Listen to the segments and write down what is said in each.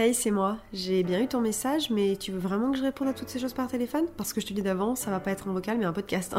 Hey, c'est moi. J'ai bien eu ton message, mais tu veux vraiment que je réponde à toutes ces choses par téléphone? Parce que je te dis d'avance, ça va pas être un vocal, mais un podcast.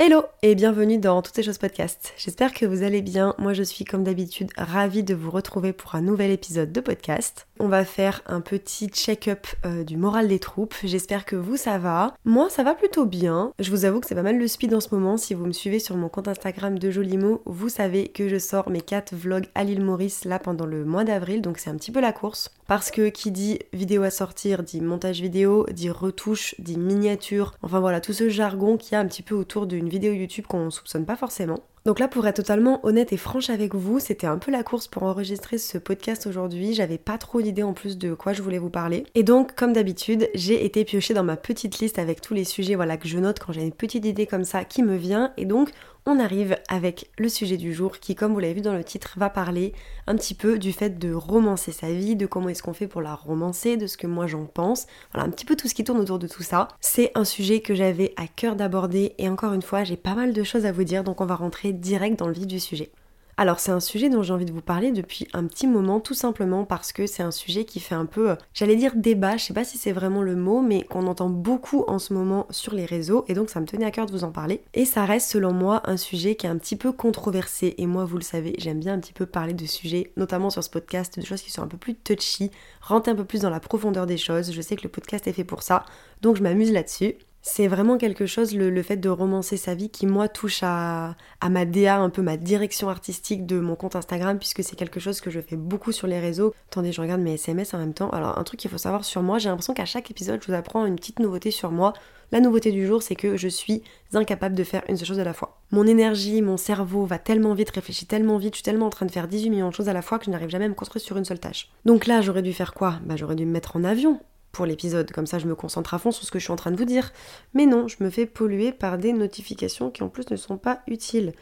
Hello et bienvenue dans Toutes ces choses podcast. J'espère que vous allez bien. Moi je suis comme d'habitude ravie de vous retrouver pour un nouvel épisode de podcast. On va faire un petit check-up euh, du moral des troupes. J'espère que vous ça va. Moi ça va plutôt bien. Je vous avoue que c'est pas mal le speed en ce moment. Si vous me suivez sur mon compte Instagram de Jolimo, vous savez que je sors mes 4 vlogs à l'île Maurice là pendant le mois d'avril. Donc c'est un petit peu la course. Parce que qui dit vidéo à sortir dit montage vidéo, dit retouche, dit miniature. Enfin voilà, tout ce jargon qu'il y a un petit peu autour d'une vidéo YouTube qu'on soupçonne pas forcément. Donc là, pour être totalement honnête et franche avec vous, c'était un peu la course pour enregistrer ce podcast aujourd'hui. J'avais pas trop d'idées en plus de quoi je voulais vous parler. Et donc, comme d'habitude, j'ai été piochée dans ma petite liste avec tous les sujets voilà, que je note quand j'ai une petite idée comme ça qui me vient. Et donc, on arrive avec le sujet du jour qui, comme vous l'avez vu dans le titre, va parler un petit peu du fait de romancer sa vie, de comment est-ce qu'on fait pour la romancer, de ce que moi j'en pense. Voilà, un petit peu tout ce qui tourne autour de tout ça. C'est un sujet que j'avais à cœur d'aborder et encore une fois, j'ai pas mal de choses à vous dire, donc on va rentrer direct dans le vif du sujet. Alors c'est un sujet dont j'ai envie de vous parler depuis un petit moment, tout simplement parce que c'est un sujet qui fait un peu, euh, j'allais dire débat, je sais pas si c'est vraiment le mot, mais qu'on entend beaucoup en ce moment sur les réseaux, et donc ça me tenait à cœur de vous en parler. Et ça reste selon moi un sujet qui est un petit peu controversé, et moi vous le savez, j'aime bien un petit peu parler de sujets, notamment sur ce podcast, de choses qui sont un peu plus touchy, rentrer un peu plus dans la profondeur des choses, je sais que le podcast est fait pour ça, donc je m'amuse là-dessus. C'est vraiment quelque chose, le, fait de romancer sa vie, qui moi touche à, ma DA, un peu ma direction artistique de mon compte Instagram, puisque c'est quelque chose que je fais beaucoup sur les réseaux. Attendez, je regarde mes SMS en même temps. Alors, un truc qu'il faut savoir sur moi, j'ai l'impression qu'à chaque épisode, je vous apprends une petite nouveauté sur moi. La nouveauté du jour, c'est que je suis incapable de faire une seule chose à la fois. Mon énergie, mon cerveau va tellement vite, réfléchit tellement vite, je suis tellement en train de faire 18 millions de choses à la fois que je n'arrive jamais à me concentrer sur une seule tâche. Donc là, j'aurais dû faire quoi? Bah, j'aurais dû me mettre en avion pour l'épisode, comme ça je me concentre à fond sur ce que je suis en train de vous dire. Mais non, je me fais polluer par des notifications qui en plus ne sont pas utiles.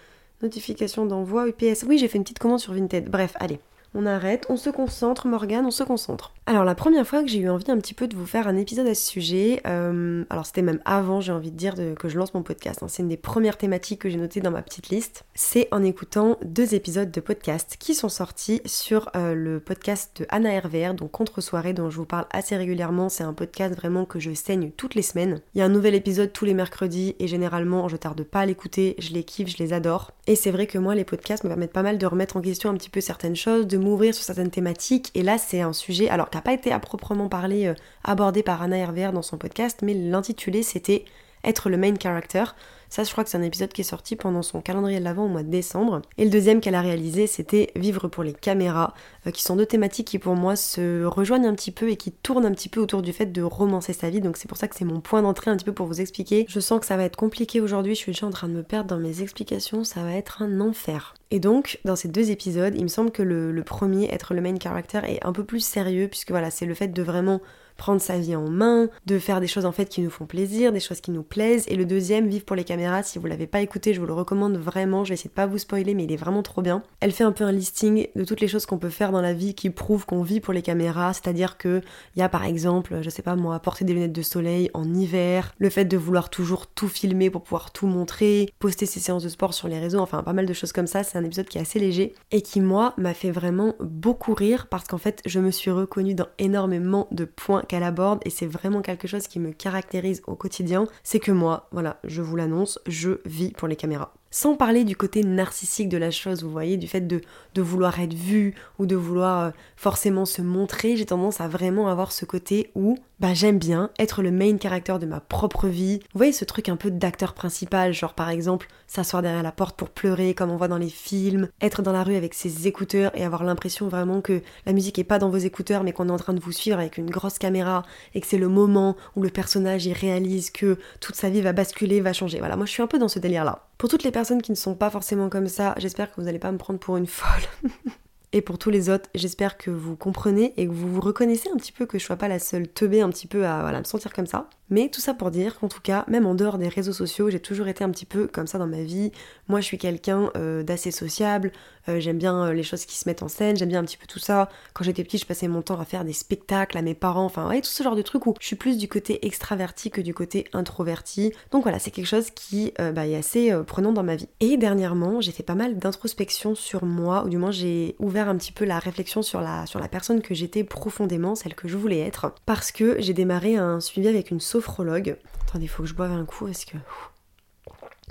Notification d'envoi UPS. Oui, j'ai fait une petite commande sur Vinted. Bref, allez on arrête, on se concentre, Morgane, on se concentre. Alors la première fois que j'ai eu envie un petit peu de vous faire un épisode à ce sujet, euh, alors c'était même avant, j'ai envie de dire, que je lance mon podcast, hein. c'est une des premières thématiques que j'ai notées dans ma petite liste, c'est en écoutant deux épisodes de podcast qui sont sortis sur euh, le podcast de Anna RVR, donc Contre-soirée, dont je vous parle assez régulièrement, c'est un podcast vraiment que je saigne toutes les semaines. Il y a un nouvel épisode tous les mercredis et généralement je tarde pas à l'écouter, je les kiffe, je les adore. Et c'est vrai que moi les podcasts me permettent pas mal de remettre en question un petit peu certaines choses, de m'ouvrir sur certaines thématiques. Et là, c'est un sujet, alors qui n'a pas été à proprement parler euh, abordé par Anna RVR dans son podcast, mais l'intitulé c'était Être le main character. Ça, je crois que c'est un épisode qui est sorti pendant son calendrier de l'avant au mois de décembre. Et le deuxième qu'elle a réalisé, c'était Vivre pour les caméras, euh, qui sont deux thématiques qui pour moi se rejoignent un petit peu et qui tournent un petit peu autour du fait de romancer sa vie. Donc c'est pour ça que c'est mon point d'entrée un petit peu pour vous expliquer. Je sens que ça va être compliqué aujourd'hui, je suis déjà en train de me perdre dans mes explications, ça va être un enfer. Et donc, dans ces deux épisodes, il me semble que le, le premier, être le main character, est un peu plus sérieux, puisque voilà, c'est le fait de vraiment prendre sa vie en main, de faire des choses en fait qui nous font plaisir, des choses qui nous plaisent. Et le deuxième, Vivre pour les caméras, si vous l'avez pas écouté, je vous le recommande vraiment. Je vais essayer de pas vous spoiler, mais il est vraiment trop bien. Elle fait un peu un listing de toutes les choses qu'on peut faire dans la vie qui prouvent qu'on vit pour les caméras, c'est-à-dire que il y a par exemple, je sais pas moi, porter des lunettes de soleil en hiver, le fait de vouloir toujours tout filmer pour pouvoir tout montrer, poster ses séances de sport sur les réseaux, enfin pas mal de choses comme ça. C'est un épisode qui est assez léger et qui moi m'a fait vraiment beaucoup rire parce qu'en fait je me suis reconnue dans énormément de points qu'elle aborde et c'est vraiment quelque chose qui me caractérise au quotidien, c'est que moi, voilà, je vous l'annonce, je vis pour les caméras. Sans parler du côté narcissique de la chose, vous voyez, du fait de, vouloir être vu ou de vouloir euh, forcément se montrer, j'ai tendance à vraiment avoir ce côté où bah, j'aime bien être le main character de ma propre vie. Vous voyez ce truc un peu d'acteur principal, genre par exemple s'asseoir derrière la porte pour pleurer comme on voit dans les films, être dans la rue avec ses écouteurs et avoir l'impression vraiment que la musique est pas dans vos écouteurs mais qu'on est en train de vous suivre avec une grosse caméra et que c'est le moment où le personnage y réalise que toute sa vie va basculer, va changer. Voilà, moi je suis un peu dans ce délire là. Pour toutes les personnes qui ne sont pas forcément comme ça, j'espère que vous n'allez pas me prendre pour une folle. Et pour tous les autres, j'espère que vous comprenez et que vous vous reconnaissez un petit peu que je sois pas la seule teubée un petit peu à voilà, me sentir comme ça. Mais tout ça pour dire qu'en tout cas, même en dehors des réseaux sociaux, j'ai toujours été un petit peu comme ça dans ma vie. Moi, je suis quelqu'un euh, d'assez sociable, euh, j'aime bien euh, les choses qui se mettent en scène, j'aime bien un petit peu tout ça. Quand j'étais petite, je passais mon temps à faire des spectacles à mes parents, enfin, ouais, tout ce genre de trucs où je suis plus du côté extraverti que du côté introverti. Donc voilà, c'est quelque chose qui bah, est assez prenant dans ma vie. Et dernièrement, j'ai fait pas mal d'introspection sur moi, ou du moins j'ai ouvert un petit peu la réflexion sur la, sur la personne que j'étais profondément, celle que je voulais être, parce que j'ai démarré un suivi avec une sophrologue. Attendez, il faut que je boive un coup parce que.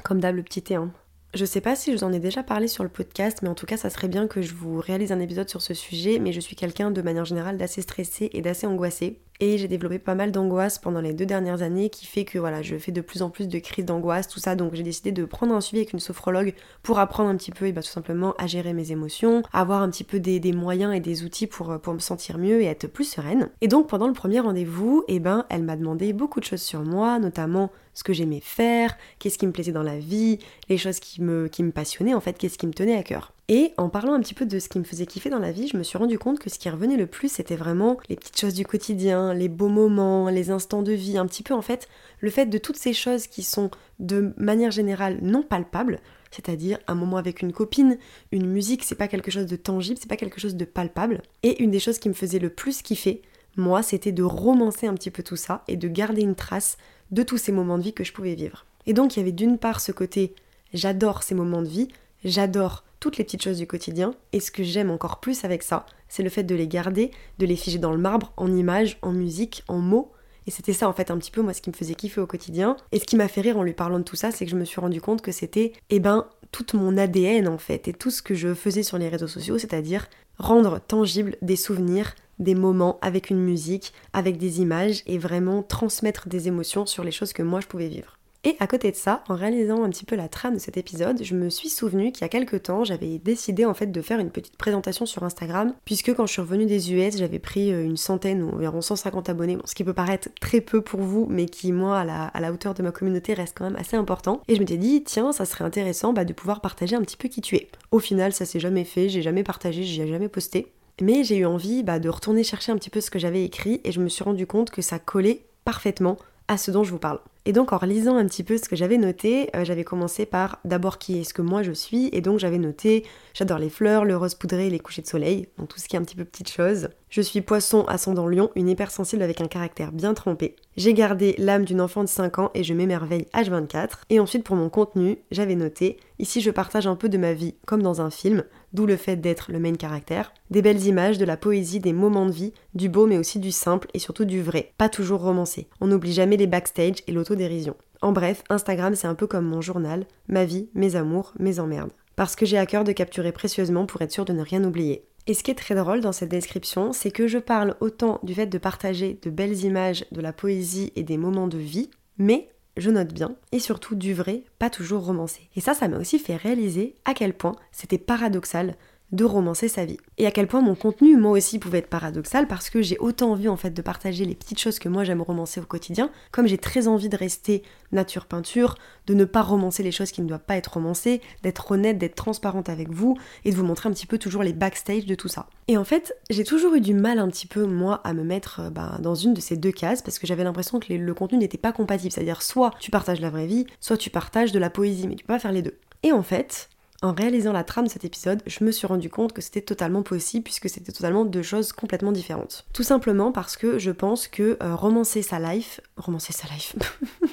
Comme d'hab, le petit thé. Hein. Je sais pas si je vous en ai déjà parlé sur le podcast, mais en tout cas, ça serait bien que je vous réalise un épisode sur ce sujet. Mais je suis quelqu'un de manière générale d'assez stressé et d'assez angoissé. Et j'ai développé pas mal d'angoisse pendant les deux dernières années qui fait que voilà, je fais de plus en plus de crises d'angoisse, tout ça. Donc j'ai décidé de prendre un suivi avec une sophrologue pour apprendre un petit peu et bah, tout simplement à gérer mes émotions, avoir un petit peu des, moyens et des outils pour, pour me sentir mieux et être plus sereine. Et donc pendant le premier rendez-vous, et eh ben, elle m'a demandé beaucoup de choses sur moi, notamment ce que j'aimais faire, qu'est-ce qui me plaisait dans la vie, les choses qui me, passionnaient en fait, qu'est-ce qui me tenait à cœur. Et en parlant un petit peu de ce qui me faisait kiffer dans la vie, je me suis rendu compte que ce qui revenait le plus, c'était vraiment les petites choses du quotidien, les beaux moments, les instants de vie, un petit peu en fait, le fait de toutes ces choses qui sont de manière générale non palpables, c'est-à-dire un moment avec une copine, une musique, c'est pas quelque chose de tangible, c'est pas quelque chose de palpable. Et une des choses qui me faisait le plus kiffer, moi, c'était de romancer un petit peu tout ça et de garder une trace de tous ces moments de vie que je pouvais vivre. Et donc il y avait d'une part ce côté j'adore ces moments de vie, j'adore toutes les petites choses du quotidien, et ce que j'aime encore plus avec ça, c'est le fait de les garder, de les figer dans le marbre, en images, en musique, en mots, et c'était ça en fait un petit peu moi ce qui me faisait kiffer au quotidien. Et ce qui m'a fait rire en lui parlant de tout ça, c'est que je me suis rendu compte que c'était, eh ben, toute mon ADN en fait, et tout ce que je faisais sur les réseaux sociaux, c'est-à-dire rendre tangible des souvenirs, des moments avec une musique, avec des images, et vraiment transmettre des émotions sur les choses que moi je pouvais vivre. Et à côté de ça, en réalisant un petit peu la trame de cet épisode, je me suis souvenu qu'il y a quelques temps, j'avais décidé en fait de faire une petite présentation sur Instagram, puisque quand je suis revenue des US, j'avais pris euh, une centaine ou environ 150 abonnés, ce qui peut paraître très peu pour vous, mais qui moi à la, hauteur de ma communauté reste quand même assez important. Et je m'étais dit, tiens, ça serait intéressant bah, de pouvoir partager un petit peu qui tu es. Au final, ça s'est jamais fait, j'ai jamais partagé, j'ai jamais posté. Mais j'ai eu envie bah, de retourner chercher un petit peu ce que j'avais écrit et je me suis rendu compte que ça collait parfaitement à ce dont je vous parle. Et donc en relisant un petit peu ce que j'avais noté, euh, j'avais commencé par d'abord qui est-ce que moi je suis, et donc j'avais noté j'adore les fleurs, le rose poudré les couchers de soleil, donc tout ce qui est un petit peu petite chose. Je suis poisson ascendant lion, une hypersensible avec un caractère bien trempé. J'ai gardé l'âme d'une enfant de 5 ans et je m'émerveille H24. Et ensuite pour mon contenu, j'avais noté ici je partage un peu de ma vie comme dans un film, d'où le fait d'être le main caractère, des belles images, de la poésie, des moments de vie, du beau mais aussi du simple et surtout du vrai, pas toujours romancé. On n'oublie jamais les backstage et l'autodérision. En bref, Instagram c'est un peu comme mon journal, ma vie, mes amours, mes emmerdes. Parce que j'ai à cœur de capturer précieusement pour être sûr de ne rien oublier. Et ce qui est très drôle dans cette description, c'est que je parle autant du fait de partager de belles images, de la poésie et des moments de vie, mais je note bien, et surtout du vrai, pas toujours romancé. Et ça, ça m'a aussi fait réaliser à quel point c'était paradoxal de romancer sa vie. Et à quel point mon contenu, moi aussi, pouvait être paradoxal parce que j'ai autant envie en fait de partager les petites choses que moi j'aime romancer au quotidien, comme j'ai très envie de rester nature peinture, de ne pas romancer les choses qui ne doivent pas être romancées, d'être honnête, d'être transparente avec vous et de vous montrer un petit peu toujours les backstage de tout ça. Et en fait, j'ai toujours eu du mal un petit peu moi à me mettre euh, bah, dans une de ces deux cases parce que j'avais l'impression que le contenu n'était pas compatible, c'est-à-dire soit tu partages la vraie vie, soit tu partages de la poésie, mais tu peux pas faire les deux. Et en fait, en réalisant la trame de cet épisode, je me suis rendu compte que c'était totalement possible puisque c'était totalement deux choses complètement différentes. Tout simplement parce que je pense que euh, romancer sa life, romancer sa life.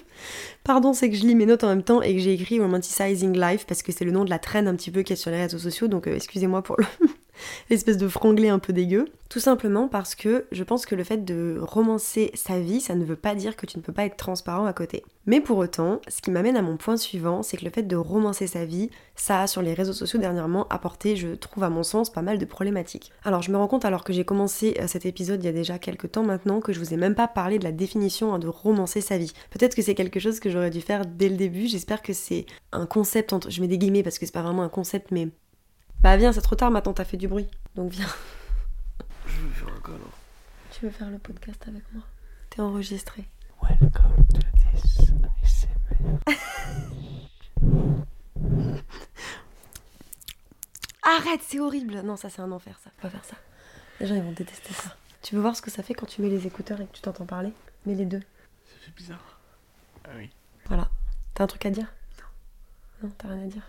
Pardon, c'est que je lis mes notes en même temps et que j'ai écrit romanticizing life parce que c'est le nom de la traîne un petit peu qui est sur les réseaux sociaux, donc euh, excusez-moi pour le l'espèce de franglais un peu dégueu. Tout simplement parce que je pense que le fait de romancer sa vie, ça ne veut pas dire que tu ne peux pas être transparent à côté. Mais pour autant, ce qui m'amène à mon point suivant, c'est que le fait de romancer sa vie, ça a sur les réseaux sociaux dernièrement apporté, je trouve à mon sens, pas mal de problématiques. Alors je me rends compte alors que j'ai commencé euh, cet épisode il y a déjà quelques temps maintenant que je vous ai même pas parlé de la définition hein, de romancer sa vie. Peut-être que c'est quelque chose que j'aurais dû faire dès le début, j'espère que c'est un concept, entre... je mets des guillemets parce que c'est pas vraiment un concept mais bah viens, c'est trop tard maintenant, t'as fait du bruit. Donc viens. Je veux faire un alors. Tu veux faire le podcast avec moi? T'es enregistré. Welcome to this ASMR. Arrête, c'est horrible. Non, ça c'est un enfer, ça. Faut pas faire ça. Les gens ils vont détester ça. Tu veux voir ce que ça fait quand tu mets les écouteurs et que tu t'entends parler? Mets les deux. Ça C'est bizarre. Ah oui. Voilà. T'as un truc à dire? Non, t'as rien à dire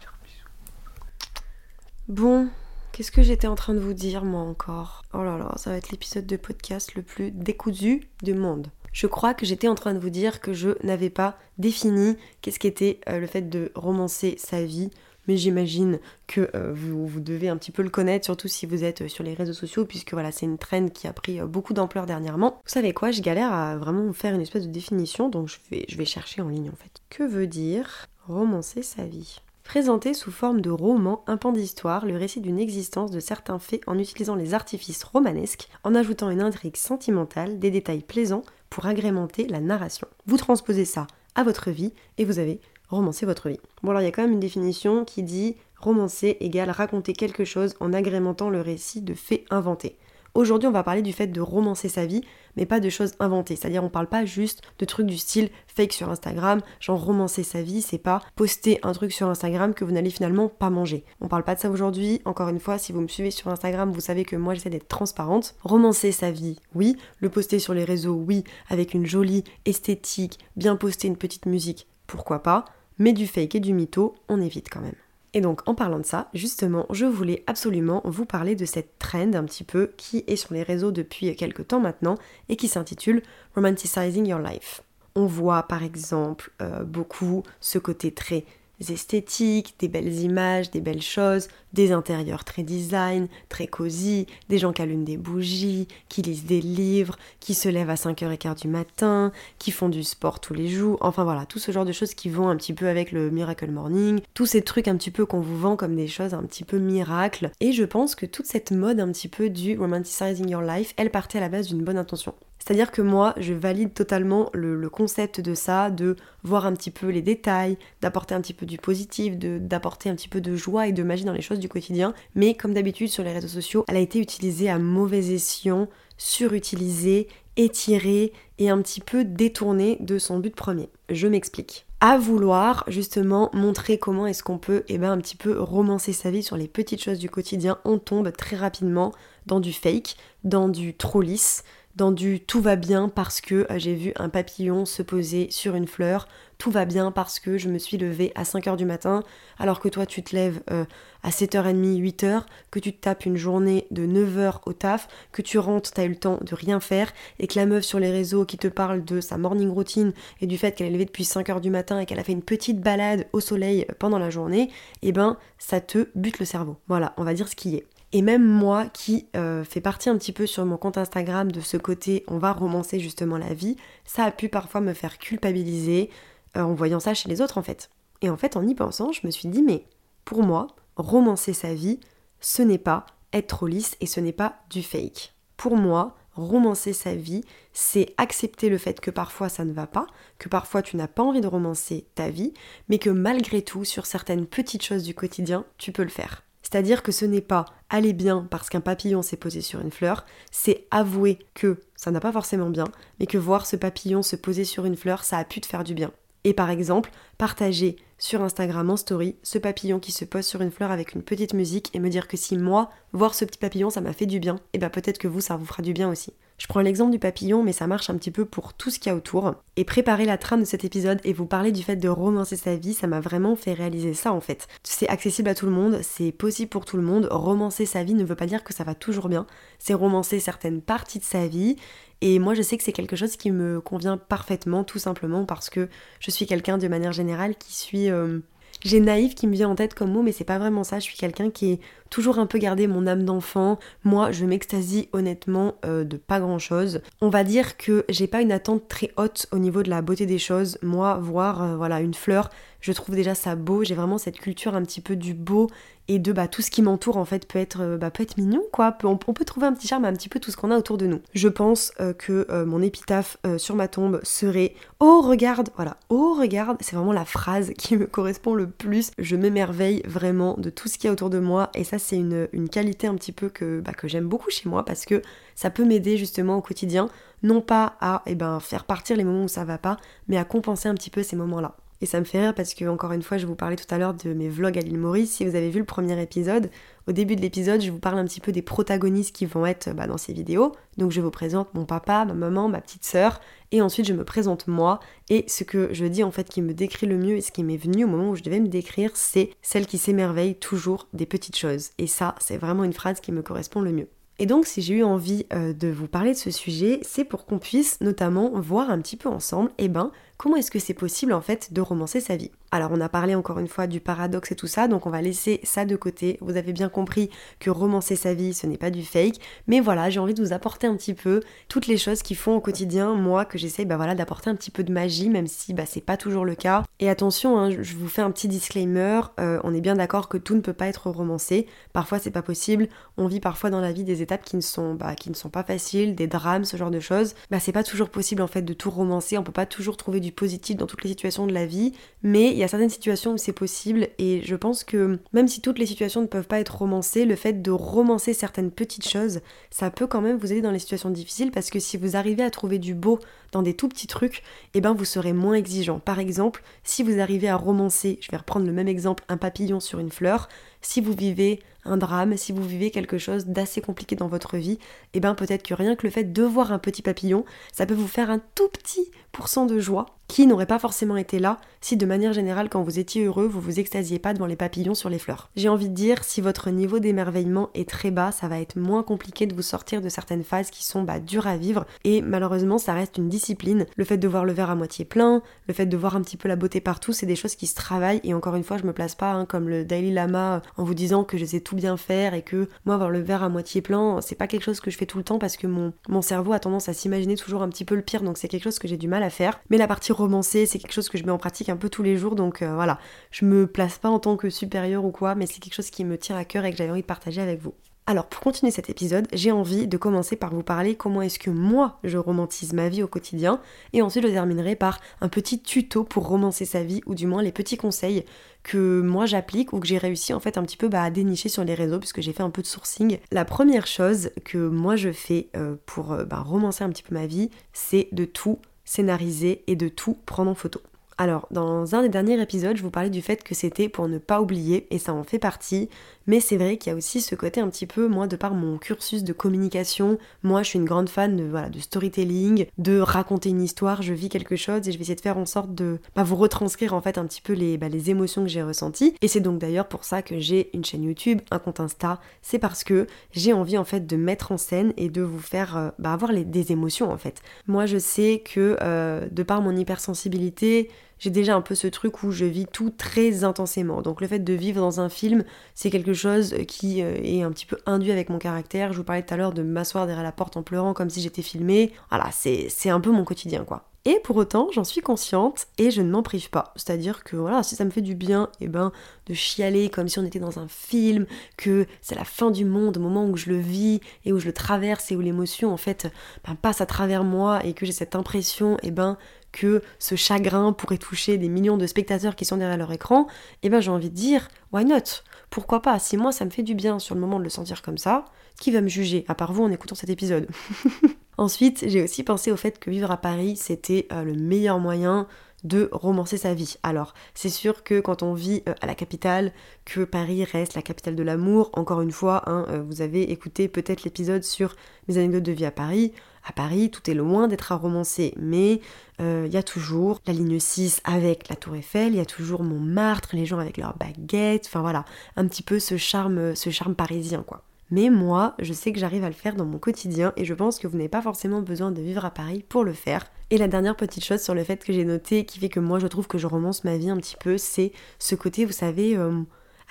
Bon, qu'est-ce que j'étais en train de vous dire moi encore? Oh là là, ça va être l'épisode de podcast le plus décousu du monde. Je crois que j'étais en train de vous dire que je n'avais pas défini qu'est-ce qu'était euh, le fait de romancer sa vie, mais j'imagine que euh, vous, vous devez un petit peu le connaître, surtout si vous êtes sur les réseaux sociaux, puisque voilà, c'est une trend qui a pris euh, beaucoup d'ampleur dernièrement. Vous savez quoi, je galère à vraiment faire une espèce de définition, donc je vais chercher en ligne en fait. Que veut dire romancer sa vie? Présenter sous forme de roman, un pan d'histoire, le récit d'une existence de certains faits en utilisant les artifices romanesques, en ajoutant une intrigue sentimentale, des détails plaisants pour agrémenter la narration. Vous transposez ça à votre vie et vous avez romancer votre vie. Bon alors il y a quand même une définition qui dit romancer égale raconter quelque chose en agrémentant le récit de faits inventés. Aujourd'hui, on va parler du fait de romancer sa vie, mais pas de choses inventées. C'est-à-dire, on parle pas juste de trucs du style fake sur Instagram, genre romancer sa vie, c'est pas poster un truc sur Instagram que vous n'allez finalement pas manger. On parle pas de ça aujourd'hui. Encore une fois, si vous me suivez sur Instagram, vous savez que moi j'essaie d'être transparente. Romancer sa vie, oui. Le poster sur les réseaux, oui. Avec une jolie esthétique, bien poster une petite musique, pourquoi pas mais du fake et du mytho, on évite quand même. Et donc en parlant de ça, justement, je voulais absolument vous parler de cette trend un petit peu qui est sur les réseaux depuis quelques temps maintenant et qui s'intitule Romanticizing Your Life. On voit par exemple euh, beaucoup ce côté très esthétiques, des belles images, des belles choses, des intérieurs très design, très cosy, des gens qui allument des bougies, qui lisent des livres, qui se lèvent à 5h15 du matin, qui font du sport tous les jours, enfin voilà, tout ce genre de choses qui vont un petit peu avec le Miracle Morning, tous ces trucs un petit peu qu'on vous vend comme des choses un petit peu miracles. Et je pense que toute cette mode un petit peu du romanticizing your life, elle partait à la base d'une bonne intention. C'est-à-dire que moi, je valide totalement le, concept de ça, de voir un petit peu les détails, d'apporter un petit peu du positif, d'apporter un petit peu de joie et de magie dans les choses du quotidien. Mais comme d'habitude sur les réseaux sociaux, elle a été utilisée à mauvais escient, surutilisée, étirée et un petit peu détournée de son but premier. Je m'explique à vouloir justement montrer comment est-ce qu'on peut eh ben, un petit peu romancer sa vie sur les petites choses du quotidien, on tombe très rapidement dans du fake, dans du trop lisse, dans du tout va bien parce que euh, j'ai vu un papillon se poser sur une fleur, tout va bien parce que je me suis levée à 5h du matin, alors que toi tu te lèves euh, à 7h30, 8h, que tu te tapes une journée de 9h au taf, que tu rentres, t'as eu le temps de rien faire, et que la meuf sur les réseaux qui te parle de sa morning routine et du fait qu'elle est levée depuis 5h du matin et qu'elle a fait une petite balade au soleil pendant la journée, eh ben ça te bute le cerveau. Voilà, on va dire ce qui est. Et même moi qui euh, fais partie un petit peu sur mon compte Instagram de ce côté on va romancer justement la vie, ça a pu parfois me faire culpabiliser euh, en voyant ça chez les autres en fait. Et en fait en y pensant, je me suis dit mais pour moi, romancer sa vie, ce n'est pas être trop lisse et ce n'est pas du fake. Pour moi, romancer sa vie, c'est accepter le fait que parfois ça ne va pas, que parfois tu n'as pas envie de romancer ta vie, mais que malgré tout, sur certaines petites choses du quotidien, tu peux le faire. C'est-à-dire que ce n'est pas aller bien parce qu'un papillon s'est posé sur une fleur, c'est avouer que ça n'a pas forcément bien, mais que voir ce papillon se poser sur une fleur, ça a pu te faire du bien. Et par exemple, partager sur Instagram en story ce papillon qui se pose sur une fleur avec une petite musique et me dire que si moi, voir ce petit papillon, ça m'a fait du bien, et eh bien peut-être que vous, ça vous fera du bien aussi. Je prends l'exemple du papillon, mais ça marche un petit peu pour tout ce qu'il y a autour. Et préparer la trame de cet épisode et vous parler du fait de romancer sa vie, ça m'a vraiment fait réaliser ça en fait. C'est accessible à tout le monde, c'est possible pour tout le monde. Romancer sa vie ne veut pas dire que ça va toujours bien. C'est romancer certaines parties de sa vie. Et moi, je sais que c'est quelque chose qui me convient parfaitement, tout simplement parce que je suis quelqu'un de manière générale qui suis euh, j'ai naïf qui me vient en tête comme mot, mais c'est pas vraiment ça. Je suis quelqu'un qui est toujours un peu gardé mon âme d'enfant. Moi, je m'extasie honnêtement euh, de pas grand chose. On va dire que j'ai pas une attente très haute au niveau de la beauté des choses. Moi, voir euh, voilà une fleur, je trouve déjà ça beau. J'ai vraiment cette culture un petit peu du beau et de bah, tout ce qui m'entoure en fait peut être, euh, bah, peut être mignon quoi. On, peut trouver un petit charme à un petit peu tout ce qu'on a autour de nous. Je pense euh, que euh, mon épitaphe sur ma tombe serait Oh regarde, voilà, oh regarde, c'est vraiment la phrase qui me correspond le plus. Je m'émerveille vraiment de tout ce qu'il y a autour de moi et ça c'est une, qualité un petit peu que, bah, que j'aime beaucoup chez moi parce que ça peut m'aider justement au quotidien, non pas à eh ben, faire partir les moments où ça va pas, mais à compenser un petit peu ces moments-là. Et ça me fait rire parce que, encore une fois, je vous parlais tout à l'heure de mes vlogs à l'île Maurice. Si vous avez vu le premier épisode, au début de l'épisode, je vous parle un petit peu des protagonistes qui vont être bah, dans ces vidéos. Donc je vous présente mon papa, ma maman, ma petite sœur, et ensuite je me présente moi. Et ce que je dis en fait qui me décrit le mieux et ce qui m'est venu au moment où je devais me décrire, c'est celle qui s'émerveille toujours des petites choses. Et ça, c'est vraiment une phrase qui me correspond le mieux. Et donc si j'ai eu envie euh, de vous parler de ce sujet, c'est pour qu'on puisse notamment voir un petit peu ensemble, eh ben, comment est-ce que c'est possible en fait de romancer sa vie? Alors on a parlé encore une fois du paradoxe et tout ça, donc on va laisser ça de côté. Vous avez bien compris que romancer sa vie, ce n'est pas du fake. Mais voilà, j'ai envie de vous apporter un petit peu toutes les choses qui font au quotidien, moi, que j'essaye bah voilà, d'apporter un petit peu de magie, même si bah, c'est pas toujours le cas. Et attention, hein, je vous fais un petit disclaimer, euh, on est bien d'accord que tout ne peut pas être romancé. Parfois c'est pas possible. On vit parfois dans la vie des étapes qui ne sont, bah, qui ne sont pas faciles, des drames, ce genre de choses. Bah c'est pas toujours possible en fait de tout romancer, on peut pas toujours trouver du positif dans toutes les situations de la vie, mais il y a certaines situations où c'est possible et je pense que même si toutes les situations ne peuvent pas être romancées, le fait de romancer certaines petites choses, ça peut quand même vous aider dans les situations difficiles parce que si vous arrivez à trouver du beau dans des tout petits trucs, et eh ben vous serez moins exigeant. Par exemple, si vous arrivez à romancer, je vais reprendre le même exemple, un papillon sur une fleur, si vous vivez un drame, si vous vivez quelque chose d'assez compliqué dans votre vie, et eh ben peut-être que rien que le fait de voir un petit papillon, ça peut vous faire un tout petit pourcent de joie qui n'aurait pas forcément été là si de manière générale quand vous étiez heureux, vous vous extasiez pas devant les papillons sur les fleurs. J'ai envie de dire, si votre niveau d'émerveillement est très bas, ça va être moins compliqué de vous sortir de certaines phases qui sont bah, dures à vivre et malheureusement ça reste une discipline. Le fait de voir le verre à moitié plein, le fait de voir un petit peu la beauté partout, c'est des choses qui se travaillent et encore une fois je me place pas hein, comme le Daily Lama en vous disant que je sais tout bien faire et que moi avoir le verre à moitié plein, c'est pas quelque chose que je fais tout le temps parce que mon, mon cerveau a tendance à s'imaginer toujours un petit peu le pire donc c'est quelque chose que j'ai du mal à faire. Mais la partie romancée, c'est quelque chose que je mets en pratique un peu tous les jours donc euh, voilà, je me place pas en tant que supérieur ou quoi, mais c'est quelque chose qui me tient à cœur et que j'avais envie de partager avec vous. Alors pour continuer cet épisode, j'ai envie de commencer par vous parler comment est-ce que moi je romantise ma vie au quotidien et ensuite je terminerai par un petit tuto pour romancer sa vie ou du moins les petits conseils que moi j'applique ou que j'ai réussi en fait un petit peu bah, à dénicher sur les réseaux puisque j'ai fait un peu de sourcing. La première chose que moi je fais euh, pour euh, bah, romancer un petit peu ma vie, c'est de tout scénariser et de tout prendre en photo. Alors, dans un des derniers épisodes, je vous parlais du fait que c'était pour ne pas oublier, et ça en fait partie, mais c'est vrai qu'il y a aussi ce côté un petit peu, moi, de par mon cursus de communication, moi je suis une grande fan de, storytelling, de raconter une histoire, je vis quelque chose et je vais essayer de faire en sorte de bah, vous retranscrire en fait un petit peu les, bah, les émotions que j'ai ressenties. Et c'est donc d'ailleurs pour ça que j'ai une chaîne YouTube, un compte Insta, c'est parce que j'ai envie en fait de mettre en scène et de vous faire euh, bah, avoir des émotions en fait. Moi je sais que euh, de par mon hypersensibilité, j'ai déjà un peu ce truc où je vis tout très intensément. Donc le fait de vivre dans un film, c'est quelque chose qui euh, est un petit peu induit avec mon caractère. Je vous parlais tout à l'heure de m'asseoir derrière la porte en pleurant comme si j'étais filmée. Voilà, c'est un peu mon quotidien quoi. Et pour autant, j'en suis consciente et je ne m'en prive pas. C'est-à-dire que voilà, si ça me fait du bien, eh ben de chialer comme si on était dans un film, que c'est la fin du monde au moment où je le vis et où je le traverse et où l'émotion en fait ben, passe à travers moi et que j'ai cette impression, et eh ben que ce chagrin pourrait toucher des millions de spectateurs qui sont derrière leur écran, eh ben j'ai envie de dire, why not? Pourquoi pas? Si moi ça me fait du bien sur le moment de le sentir comme ça, qui va me juger, à part vous en écoutant cet épisode? Ensuite, j'ai aussi pensé au fait que vivre à Paris, c'était euh, le meilleur moyen de romancer sa vie. Alors, c'est sûr que quand on vit euh, à la capitale, que Paris reste la capitale de l'amour, encore une fois, hein, euh, vous avez écouté peut-être l'épisode sur mes anecdotes de vie à Paris. À Paris, tout est loin d'être à romancer, mais il y a toujours la ligne 6 avec la Tour Eiffel, il y a toujours Montmartre, les gens avec leurs baguettes, enfin voilà, un petit peu ce charme, ce charme parisien quoi. Mais moi, je sais que j'arrive à le faire dans mon quotidien et je pense que vous n'avez pas forcément besoin de vivre à Paris pour le faire. Et la dernière petite chose sur le fait que j'ai noté qui fait que moi je trouve que je romance ma vie un petit peu, c'est ce côté, vous savez, euh,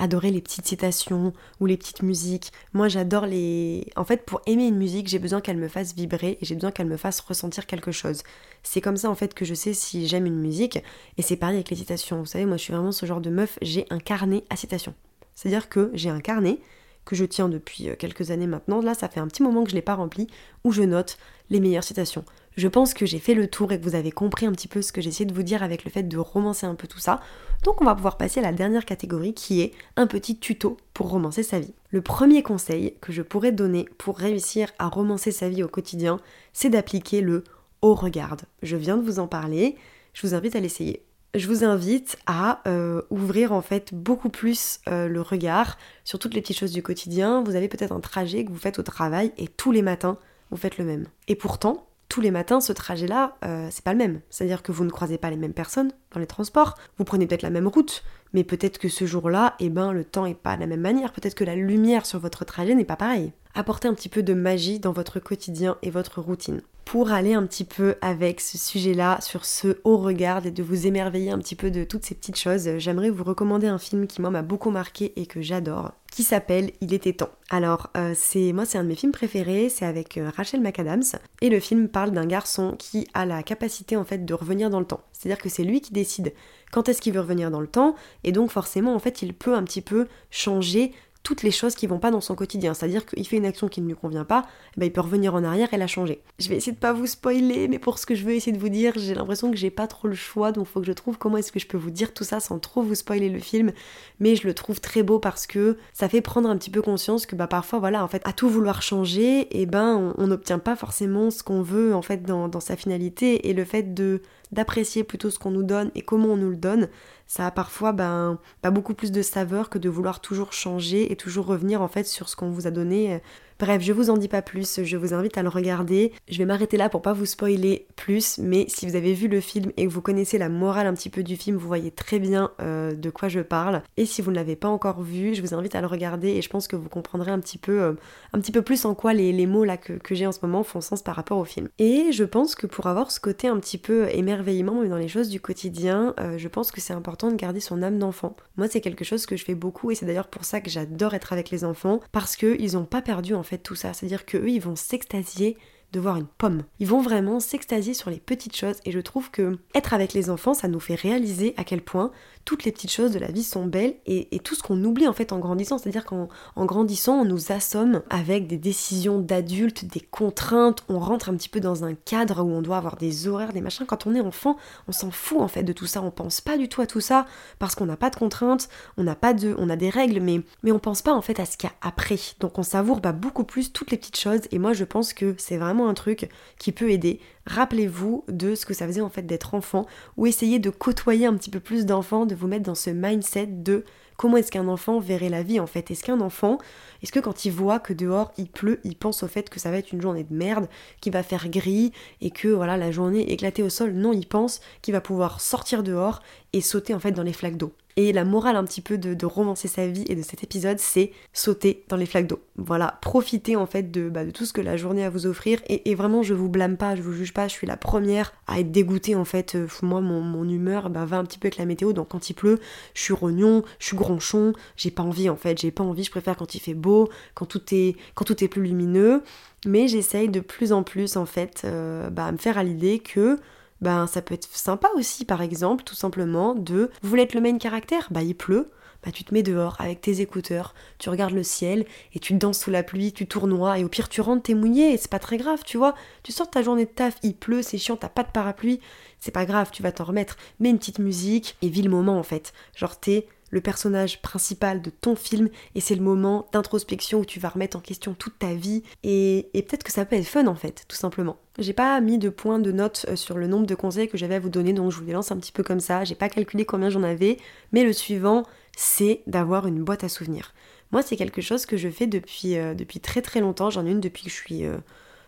adorer les petites citations ou les petites musiques. Moi j'adore les... En fait pour aimer une musique j'ai besoin qu'elle me fasse vibrer et j'ai besoin qu'elle me fasse ressentir quelque chose. C'est comme ça en fait que je sais si j'aime une musique et c'est pareil avec les citations. Vous savez moi je suis vraiment ce genre de meuf, j'ai un carnet à citations. C'est-à-dire que j'ai un carnet que je tiens depuis euh, quelques années maintenant. Là, ça fait un petit moment que je ne l'ai pas rempli, où je note les meilleures citations. Je pense que j'ai fait le tour et que vous avez compris un petit peu ce que j'essaie de vous dire avec le fait de romancer un peu tout ça. Donc on va pouvoir passer à la dernière catégorie qui est un petit tuto pour romancer sa vie. Le premier conseil que je pourrais donner pour réussir à romancer sa vie au quotidien, c'est d'appliquer le au regarde. Je viens de vous en parler, je vous invite à l'essayer. je vous invite à euh, ouvrir en fait beaucoup plus euh, le regard sur toutes les petites choses du quotidien. Vous avez peut-être un trajet que vous faites au travail et tous les matins, vous faites le même. Et pourtant, tous les matins, ce trajet-là, euh, c'est pas le même. C'est-à-dire que vous ne croisez pas les mêmes personnes dans les transports, vous prenez peut-être la même route, mais peut-être que ce jour-là, eh ben, le temps est pas de la même manière, peut-être que la lumière sur votre trajet n'est pas pareille. Apportez un petit peu de magie dans votre quotidien et votre routine pour aller un petit peu avec ce sujet-là, sur ce haut regard et de vous émerveiller un petit peu de toutes ces petites choses, j'aimerais vous recommander un film qui moi m'a beaucoup marqué et que j'adore, qui s'appelle Il était temps. Alors euh, c'est moi c'est un de mes films préférés, c'est avec euh, Rachel McAdams et le film parle d'un garçon qui a la capacité en fait de revenir dans le temps. C'est-à-dire que c'est lui qui décide quand est-ce qu'il veut revenir dans le temps et donc forcément en fait il peut un petit peu changer toutes les choses qui vont pas dans son quotidien. C'est-à-dire qu'il fait une action qui ne lui convient pas, eh ben il peut revenir en arrière et la changer. Je vais essayer de pas vous spoiler, mais pour ce que je veux essayer de vous dire, j'ai l'impression que j'ai pas trop le choix, donc il faut que je trouve comment est-ce que je peux vous dire tout ça sans trop vous spoiler le film. Mais je le trouve très beau parce que ça fait prendre un petit peu conscience que bah parfois voilà en fait à tout vouloir changer, et eh ben on n'obtient pas forcément ce qu'on veut en fait dans, dans sa finalité et le fait de d'apprécier plutôt ce qu'on nous donne et comment on nous le donne, ça a parfois ben, pas beaucoup plus de saveur que de vouloir toujours changer et toujours revenir en fait sur ce qu'on vous a donné Bref, je vous en dis pas plus, je vous invite à le regarder. Je vais m'arrêter là pour pas vous spoiler plus, mais si vous avez vu le film et que vous connaissez la morale un petit peu du film, vous voyez très bien euh, de quoi je parle. Et si vous ne l'avez pas encore vu, je vous invite à le regarder et je pense que vous comprendrez un petit peu, euh, un petit peu plus en quoi les, mots là que, j'ai en ce moment font sens par rapport au film. Et je pense que pour avoir ce côté un petit peu émerveillement dans les choses du quotidien, euh, je pense que c'est important de garder son âme d'enfant. Moi, c'est quelque chose que je fais beaucoup et c'est d'ailleurs pour ça que j'adore être avec les enfants parce qu'ils n'ont pas perdu en fait tout ça. C'est-à-dire qu'eux, ils vont s'extasier de voir une pomme. Ils vont vraiment s'extasier sur les petites choses et je trouve que être avec les enfants, ça nous fait réaliser à quel point toutes les petites choses de la vie sont belles et, tout ce qu'on oublie en fait en grandissant. C'est-à-dire qu'en grandissant, on nous assomme avec des décisions d'adultes, des contraintes, on rentre un petit peu dans un cadre où on doit avoir des horaires, des machins. Quand on est enfant, on s'en fout en fait de tout ça, on pense pas du tout à tout ça parce qu'on n'a pas de contraintes, on n'a pas de, on a des règles, mais, mais on pense pas en fait à ce qu'il y a après. Donc on savoure bah, beaucoup plus toutes les petites choses et moi je pense que c'est vraiment un truc qui peut aider Rappelez-vous de ce que ça faisait en fait d'être enfant ou essayez de côtoyer un petit peu plus d'enfants, de vous mettre dans ce mindset de comment est-ce qu'un enfant verrait la vie en fait Est-ce qu'un enfant, est-ce que quand il voit que dehors il pleut, il pense au fait que ça va être une journée de merde, qu'il va faire gris et que voilà la journée éclatée au sol? Non, il pense qu'il va pouvoir sortir dehors et sauter en fait dans les flaques d'eau. Et la morale un petit peu de, romancer sa vie et de cet épisode, c'est sauter dans les flaques d'eau. Voilà, profitez en fait de, bah, tout ce que la journée a à vous offrir. Et, vraiment, je vous blâme pas, je vous juge pas, je suis la première à être dégoûtée en fait. Euh, moi, mon, humeur bah, va un petit peu avec la météo. Donc quand il pleut, je suis rognon, je suis gronchon, j'ai pas envie en fait, j'ai pas envie, je préfère quand il fait beau, quand tout est, quand tout est plus lumineux. Mais j'essaye de plus en plus en fait euh, bah, me faire à l'idée que ben ça peut être sympa aussi par exemple tout simplement de vous voulez être le main caractère? Bah il pleut bah tu te mets dehors avec tes écouteurs, tu regardes le ciel et tu danses sous la pluie, tu tournoies et au pire tu rentres, t'es mouillé et c'est pas très grave, tu vois. Tu sors ta journée de taf, il pleut, c'est chiant, t'as pas de parapluie, c'est pas grave, tu vas t'en remettre. Mets une petite musique et vis le moment en fait. Genre t'es le personnage principal de ton film et c'est le moment d'introspection où tu vas remettre en question toute ta vie et, peut-être que ça peut être fun en fait, tout simplement. J'ai pas mis de points de notes euh, sur le nombre de conseils que j'avais à vous donner donc je vous les lance un petit peu comme ça, j'ai pas calculé combien j'en avais, mais le suivant c'est d'avoir une boîte à souvenirs. Moi c'est quelque chose que je fais depuis, euh, depuis très très longtemps, j'en ai une depuis que je suis... Euh,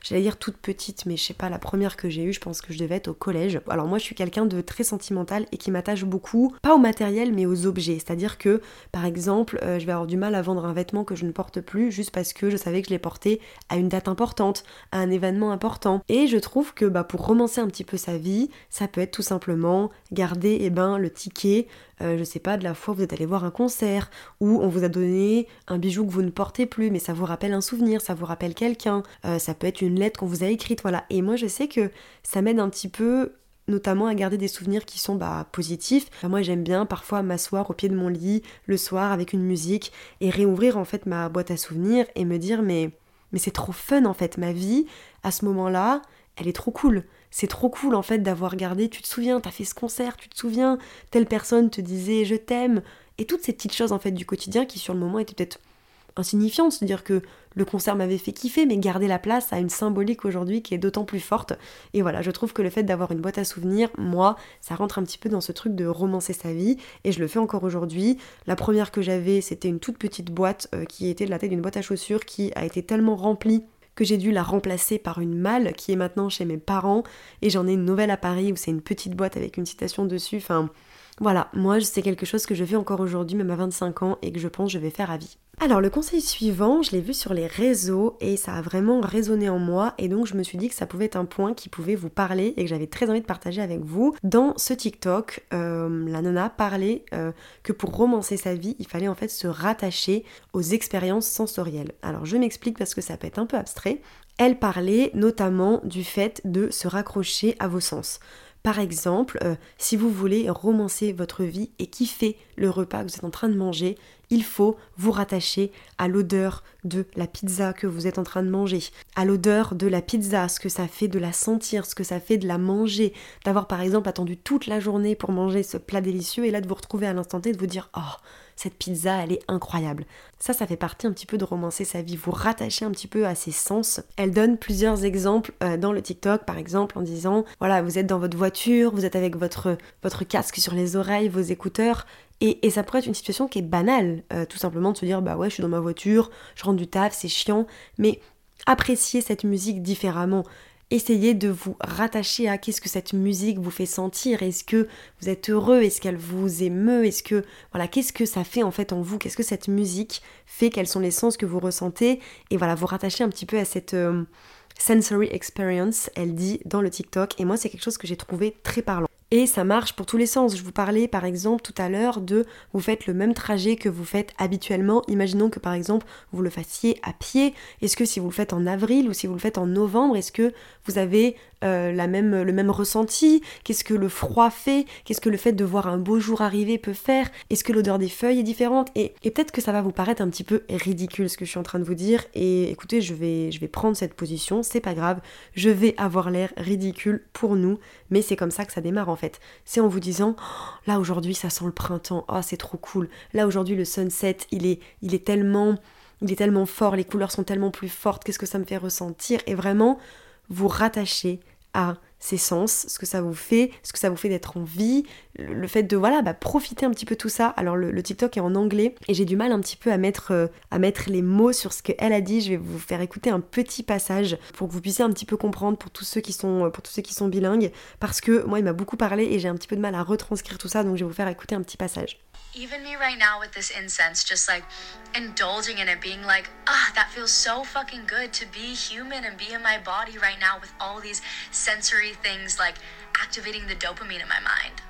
j'allais dire toute petite, mais je sais pas, la première que j'ai eue, je pense que je devais être au collège. Alors moi, je suis quelqu'un de très sentimental et qui m'attache beaucoup, pas au matériel, mais aux objets. C'est-à-dire que, par exemple, euh, je vais avoir du mal à vendre un vêtement que je ne porte plus juste parce que je savais que je l'ai porté à une date importante, à un événement important. Et je trouve que bah, pour romancer un petit peu sa vie, ça peut être tout simplement garder eh ben, le ticket euh, je sais pas, de la fois vous êtes allé voir un concert, ou on vous a donné un bijou que vous ne portez plus, mais ça vous rappelle un souvenir, ça vous rappelle quelqu'un, euh, ça peut être une lettre qu'on vous a écrite, voilà. Et moi je sais que ça m'aide un petit peu notamment à garder des souvenirs qui sont bah, positifs. moi j'aime bien parfois m'asseoir au pied de mon lit le soir avec une musique et réouvrir en fait ma boîte à souvenirs et me dire mais mais c'est trop fun en fait ma vie à ce moment-là, elle est trop cool c'est trop cool en fait d'avoir regardé, tu te souviens, t'as fait ce concert, tu te souviens, telle personne te disait je t'aime, et toutes ces petites choses en fait du quotidien qui sur le moment étaient peut-être insignifiante, c'est-à-dire que le concert m'avait fait kiffer, mais garder la place a une symbolique aujourd'hui qui est d'autant plus forte. Et voilà, je trouve que le fait d'avoir une boîte à souvenirs, moi, ça rentre un petit peu dans ce truc de romancer sa vie, et je le fais encore aujourd'hui. La première que j'avais, c'était une toute petite boîte euh, qui était de la taille d'une boîte à chaussures qui a été tellement remplie que j'ai dû la remplacer par une malle qui est maintenant chez mes parents et j'en ai une nouvelle à Paris où c'est une petite boîte avec une citation dessus. Enfin, voilà, moi c'est quelque chose que je fais encore aujourd'hui, même à 25 ans, et que je pense que je vais faire à vie. Alors le conseil suivant, je l'ai vu sur les réseaux et ça a vraiment résonné en moi et donc je me suis dit que ça pouvait être un point qui pouvait vous parler et que j'avais très envie de partager avec vous. Dans ce TikTok, euh, la nana parlait euh, que pour romancer sa vie, il fallait en fait se rattacher aux expériences sensorielles. Alors je m'explique parce que ça peut être un peu abstrait. Elle parlait notamment du fait de se raccrocher à vos sens. Par exemple, euh, si vous voulez romancer votre vie et kiffer le repas que vous êtes en train de manger, il faut vous rattacher à l'odeur de la pizza que vous êtes en train de manger, à l'odeur de la pizza, ce que ça fait de la sentir, ce que ça fait de la manger, d'avoir par exemple attendu toute la journée pour manger ce plat délicieux et là de vous retrouver à l'instant T et de vous dire oh cette pizza, elle est incroyable. Ça, ça fait partie un petit peu de romancer sa vie, vous rattacher un petit peu à ses sens. Elle donne plusieurs exemples euh, dans le TikTok, par exemple, en disant, voilà, vous êtes dans votre voiture, vous êtes avec votre, votre casque sur les oreilles, vos écouteurs, et, ça pourrait être une situation qui est banale, euh, tout simplement de se dire, bah ouais, je suis dans ma voiture, je rentre du taf, c'est chiant, mais apprécier cette musique différemment essayez de vous rattacher à qu'est-ce que cette musique vous fait sentir. Est-ce que vous êtes heureux? Est-ce qu'elle vous émeut? Est-ce que voilà, qu'est-ce que ça fait en fait en vous? Qu'est-ce que cette musique fait? Quels sont les sens que vous ressentez? Et voilà, vous rattacher un petit peu à cette euh, sensory experience, elle dit dans le TikTok. Et moi, c'est quelque chose que j'ai trouvé très parlant. Et ça marche pour tous les sens. Je vous parlais par exemple tout à l'heure de vous faites le même trajet que vous faites habituellement. Imaginons que par exemple vous le fassiez à pied. Est-ce que si vous le faites en avril ou si vous le faites en novembre, est-ce que vous avez euh, la même, le même ressenti? Qu'est-ce que le froid fait? Qu'est-ce que le fait de voir un beau jour arriver peut faire? Est-ce que l'odeur des feuilles est différente? Et, peut-être que ça va vous paraître un petit peu ridicule ce que je suis en train de vous dire. Et écoutez, je vais, je vais prendre cette position, c'est pas grave. Je vais avoir l'air ridicule pour nous, mais c'est comme ça que ça démarre en fait. C'est en vous disant, oh, là aujourd'hui ça sent le printemps, oh c'est trop cool. Là aujourd'hui le sunset, il est, il est tellement... Il est tellement fort, les couleurs sont tellement plus fortes, qu'est-ce que ça me fait ressentir? Et vraiment, vous rattacher à ses sens, ce que ça vous fait, ce que ça vous fait d'être en vie, le fait de voilà bah, profiter un petit peu tout ça. Alors le, TikTok est en anglais et j'ai du mal un petit peu à mettre, euh, à mettre les mots sur ce qu'elle a dit. Je vais vous faire écouter un petit passage pour que vous puissiez un petit peu comprendre pour tous ceux qui sont, pour tous ceux qui sont bilingues parce que moi il m'a beaucoup parlé et j'ai un petit peu de mal à retranscrire tout ça donc je vais vous faire écouter un petit passage. even me right now with this incense, just like indulging in it, being like, ah, that feels so fucking good to be human and be in my body right now with all these sensory things like activating the dopamine in my mind.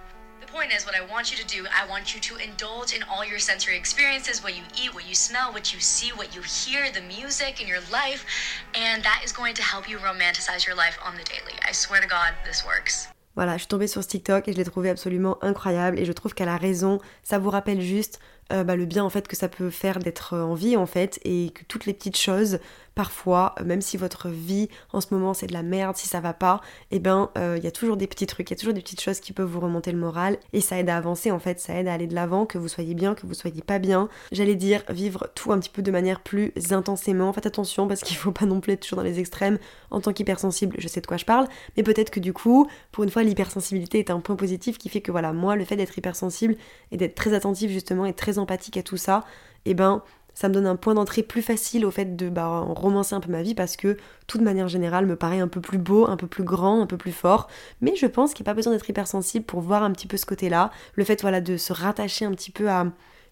Point is, what I want you to do, I want you to indulge in all your sensory experiences what you eat, what you smell, what you see, what you hear, the music in your life, and that is going to help you romanticize your life on the daily. I swear to God, this works. Voilà, je suis tombée sur ce TikTok et je l'ai trouvé absolument incroyable et je trouve qu'elle a raison. Ça vous rappelle juste euh, bah, le bien en fait que ça peut faire d'être en vie en fait et que toutes les petites choses parfois, même si votre vie en ce moment c'est de la merde, si ça va pas, et eh ben il euh, y a toujours des petits trucs, il y a toujours des petites choses qui peuvent vous remonter le moral et ça aide à avancer en fait, ça aide à aller de l'avant, que vous soyez bien, que vous soyez pas bien. J'allais dire vivre tout un petit peu de manière plus intensément. Faites attention parce qu'il faut pas non plus être toujours dans les extrêmes. En tant qu'hypersensible, je sais de quoi je parle, mais peut-être que du coup, pour une fois, l'hypersensibilité est un point positif qui fait que voilà, moi, le fait d'être hypersensible et d'être très attentif justement et très empathique à tout ça, et eh ben ça me donne un point d'entrée plus facile au fait de bah, romancer un peu ma vie parce que tout de manière générale me paraît un peu plus beau, un peu plus grand, un peu plus fort. Mais je pense qu'il n'y a pas besoin d'être hypersensible pour voir un petit peu ce côté-là. Le fait voilà de se rattacher un petit peu à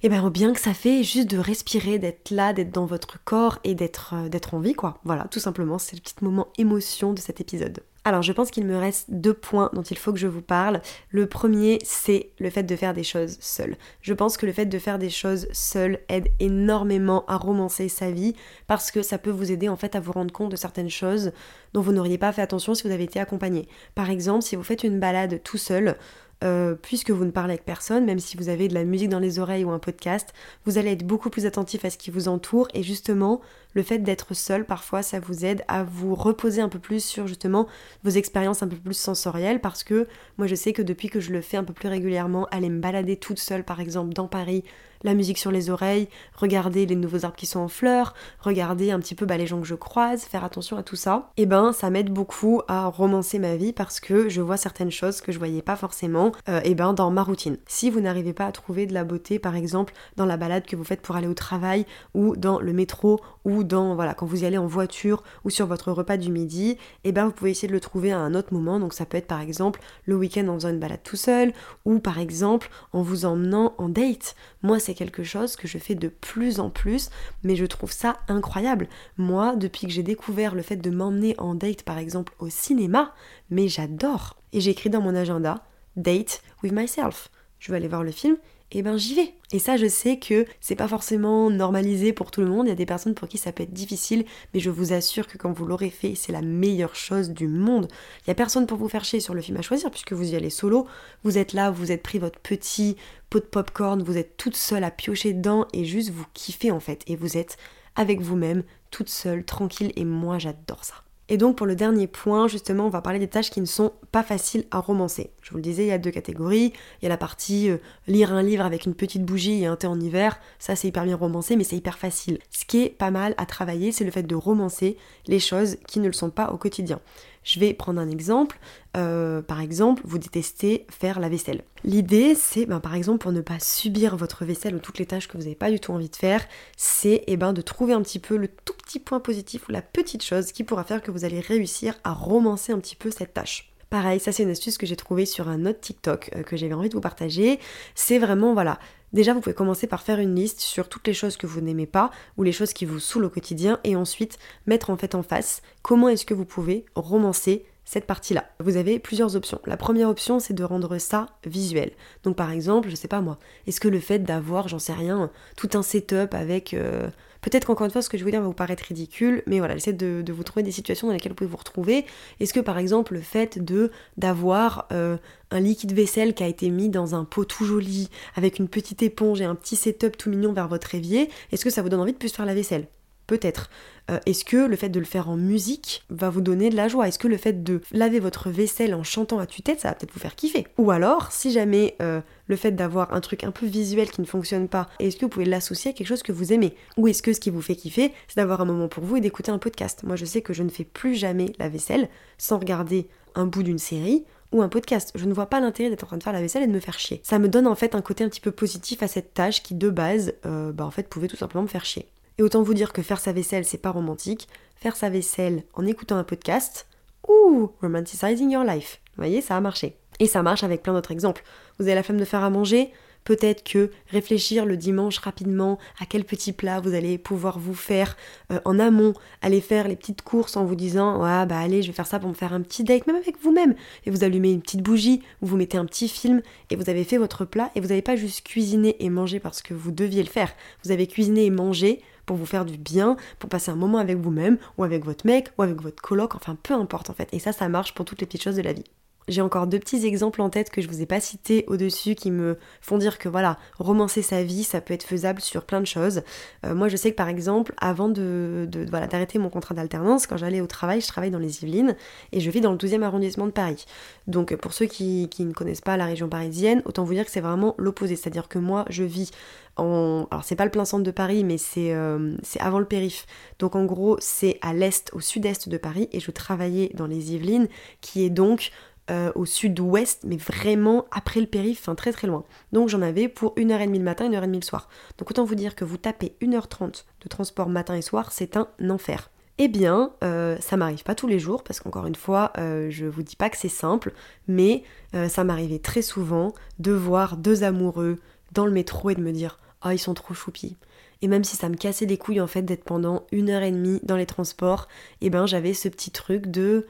eh ben au bien que ça fait juste de respirer, d'être là, d'être dans votre corps et d'être euh, d'être en vie quoi. Voilà, tout simplement, c'est le petit moment émotion de cet épisode. Alors je pense qu'il me reste deux points dont il faut que je vous parle. Le premier, c'est le fait de faire des choses seul. Je pense que le fait de faire des choses seul aide énormément à romancer sa vie parce que ça peut vous aider en fait à vous rendre compte de certaines choses dont vous n'auriez pas fait attention si vous avez été accompagné. Par exemple, si vous faites une balade tout seul, euh, puisque vous ne parlez avec personne, même si vous avez de la musique dans les oreilles ou un podcast, vous allez être beaucoup plus attentif à ce qui vous entoure. Et justement le fait d'être seul parfois ça vous aide à vous reposer un peu plus sur justement vos expériences un peu plus sensorielles. Parce que moi je sais que depuis que je le fais un peu plus régulièrement, aller me balader toute seule par exemple dans Paris la musique sur les oreilles, regarder les nouveaux arbres qui sont en fleurs, regarder un petit peu bah, les gens que je croise, faire attention à tout ça, et eh ben ça m'aide beaucoup à romancer ma vie parce que je vois certaines choses que je voyais pas forcément euh, eh ben dans ma routine. Si vous n'arrivez pas à trouver de la beauté par exemple dans la balade que vous faites pour aller au travail ou dans le métro ou dans voilà quand vous y allez en voiture ou sur votre repas du midi, et eh ben vous pouvez essayer de le trouver à un autre moment. Donc ça peut être par exemple le week-end en faisant une balade tout seul ou par exemple en vous emmenant en date. Moi c'est quelque chose que je fais de plus en plus, mais je trouve ça incroyable. Moi depuis que j'ai découvert le fait de m'emmener en date par exemple au cinéma, mais j'adore. Et j'écris dans mon agenda date with myself. Je vais aller voir le film eh ben j'y vais. Et ça, je sais que c'est pas forcément normalisé pour tout le monde. Il y a des personnes pour qui ça peut être difficile, mais je vous assure que quand vous l'aurez fait, c'est la meilleure chose du monde. Il y a personne pour vous faire chier sur le film à choisir, puisque vous y allez solo. Vous êtes là, vous êtes pris votre petit pot de popcorn, vous êtes toute seule à piocher dedans et juste vous kiffez en fait. Et vous êtes avec vous-même, toute seule, tranquille. Et moi, j'adore ça. Et donc pour le dernier point, justement, on va parler des tâches qui ne sont pas faciles à romancer. Je vous le disais, il y a deux catégories. Il y a la partie euh, lire un livre avec une petite bougie et un thé en hiver. Ça, c'est hyper bien romancé, mais c'est hyper facile. Ce qui est pas mal à travailler, c'est le fait de romancer les choses qui ne le sont pas au quotidien. Je vais prendre un exemple. Euh, par exemple, vous détestez faire la vaisselle. L'idée, c'est, ben, par exemple, pour ne pas subir votre vaisselle ou toutes les tâches que vous n'avez pas du tout envie de faire, c'est eh ben, de trouver un petit peu le tout petit point positif ou la petite chose qui pourra faire que vous allez réussir à romancer un petit peu cette tâche. Pareil, ça c'est une astuce que j'ai trouvée sur un autre TikTok euh, que j'avais envie de vous partager. C'est vraiment, voilà, Déjà, vous pouvez commencer par faire une liste sur toutes les choses que vous n'aimez pas ou les choses qui vous saoulent au quotidien et ensuite mettre en fait en face comment est-ce que vous pouvez romancer cette partie-là. Vous avez plusieurs options. La première option, c'est de rendre ça visuel. Donc par exemple, je sais pas moi, est-ce que le fait d'avoir, j'en sais rien, tout un setup avec euh, Peut-être qu'encore une fois, ce que je veux dire va vous paraître ridicule, mais voilà, j'essaie de, vous trouver des situations dans lesquelles vous pouvez vous retrouver. Est-ce que par exemple, le fait de d'avoir euh, un liquide vaisselle qui a été mis dans un pot tout joli, avec une petite éponge et un petit setup tout mignon vers votre évier, est-ce que ça vous donne envie de plus faire la vaisselle? Peut-être. Euh, est-ce que le fait de le faire en musique va vous donner de la joie? Est-ce que le fait de laver votre vaisselle en chantant à tue-tête, ça va peut-être vous faire kiffer? Ou alors, si jamais euh, le fait d'avoir un truc un peu visuel qui ne fonctionne pas, est-ce que vous pouvez l'associer à quelque chose que vous aimez? Ou est-ce que ce qui vous fait kiffer, c'est d'avoir un moment pour vous et d'écouter un podcast? Moi, je sais que je ne fais plus jamais la vaisselle sans regarder un bout d'une série ou un podcast. Je ne vois pas l'intérêt d'être en train de faire la vaisselle et de me faire chier. Ça me donne en fait un côté un petit peu positif à cette tâche qui de base, euh, bah en fait, pouvait tout simplement me faire chier. Et autant vous dire que faire sa vaisselle, c'est pas romantique. Faire sa vaisselle en écoutant un podcast, ouh, romanticizing your life. Vous voyez, ça a marché. Et ça marche avec plein d'autres exemples. Vous avez la flemme de faire à manger, Peut-être que réfléchir le dimanche rapidement à quel petit plat vous allez pouvoir vous faire euh, en amont, aller faire les petites courses en vous disant ouais bah allez je vais faire ça pour me faire un petit date même avec vous-même et vous allumez une petite bougie, vous vous mettez un petit film et vous avez fait votre plat et vous n'avez pas juste cuisiné et mangé parce que vous deviez le faire. Vous avez cuisiné et mangé pour vous faire du bien, pour passer un moment avec vous-même, ou avec votre mec, ou avec votre coloc, enfin peu importe en fait. Et ça, ça marche pour toutes les petites choses de la vie. J'ai encore deux petits exemples en tête que je vous ai pas cités au-dessus qui me font dire que voilà, romancer sa vie, ça peut être faisable sur plein de choses. Euh, moi, je sais que par exemple, avant de, voilà, d'arrêter mon contrat d'alternance, quand j'allais au travail, je travaille dans les Yvelines et je vis dans le 12e arrondissement de Paris. Donc pour ceux qui, qui ne connaissent pas la région parisienne, autant vous dire que c'est vraiment l'opposé. C'est-à-dire que moi, je vis en... Alors c'est pas le plein centre de Paris, mais c'est, euh, c'est avant le périph. Donc en gros, c'est à l'est, au sud-est de Paris et je travaillais dans les Yvelines, qui est donc euh, au sud-ouest, mais vraiment après le périph', enfin très très loin. Donc j'en avais pour 1h30 le matin, 1h30 le soir. Donc autant vous dire que vous tapez 1h30 de transport matin et soir, c'est un enfer. Eh bien, euh, ça m'arrive pas tous les jours, parce qu'encore une fois, euh, je vous dis pas que c'est simple, mais ça m'arrivait très souvent de voir deux amoureux dans le métro et de me dire « Ah, ils sont trop choupis ». Et même si ça me cassait les couilles en fait d'être pendant une heure et demie dans les transports, eh ben j'avais ce petit truc de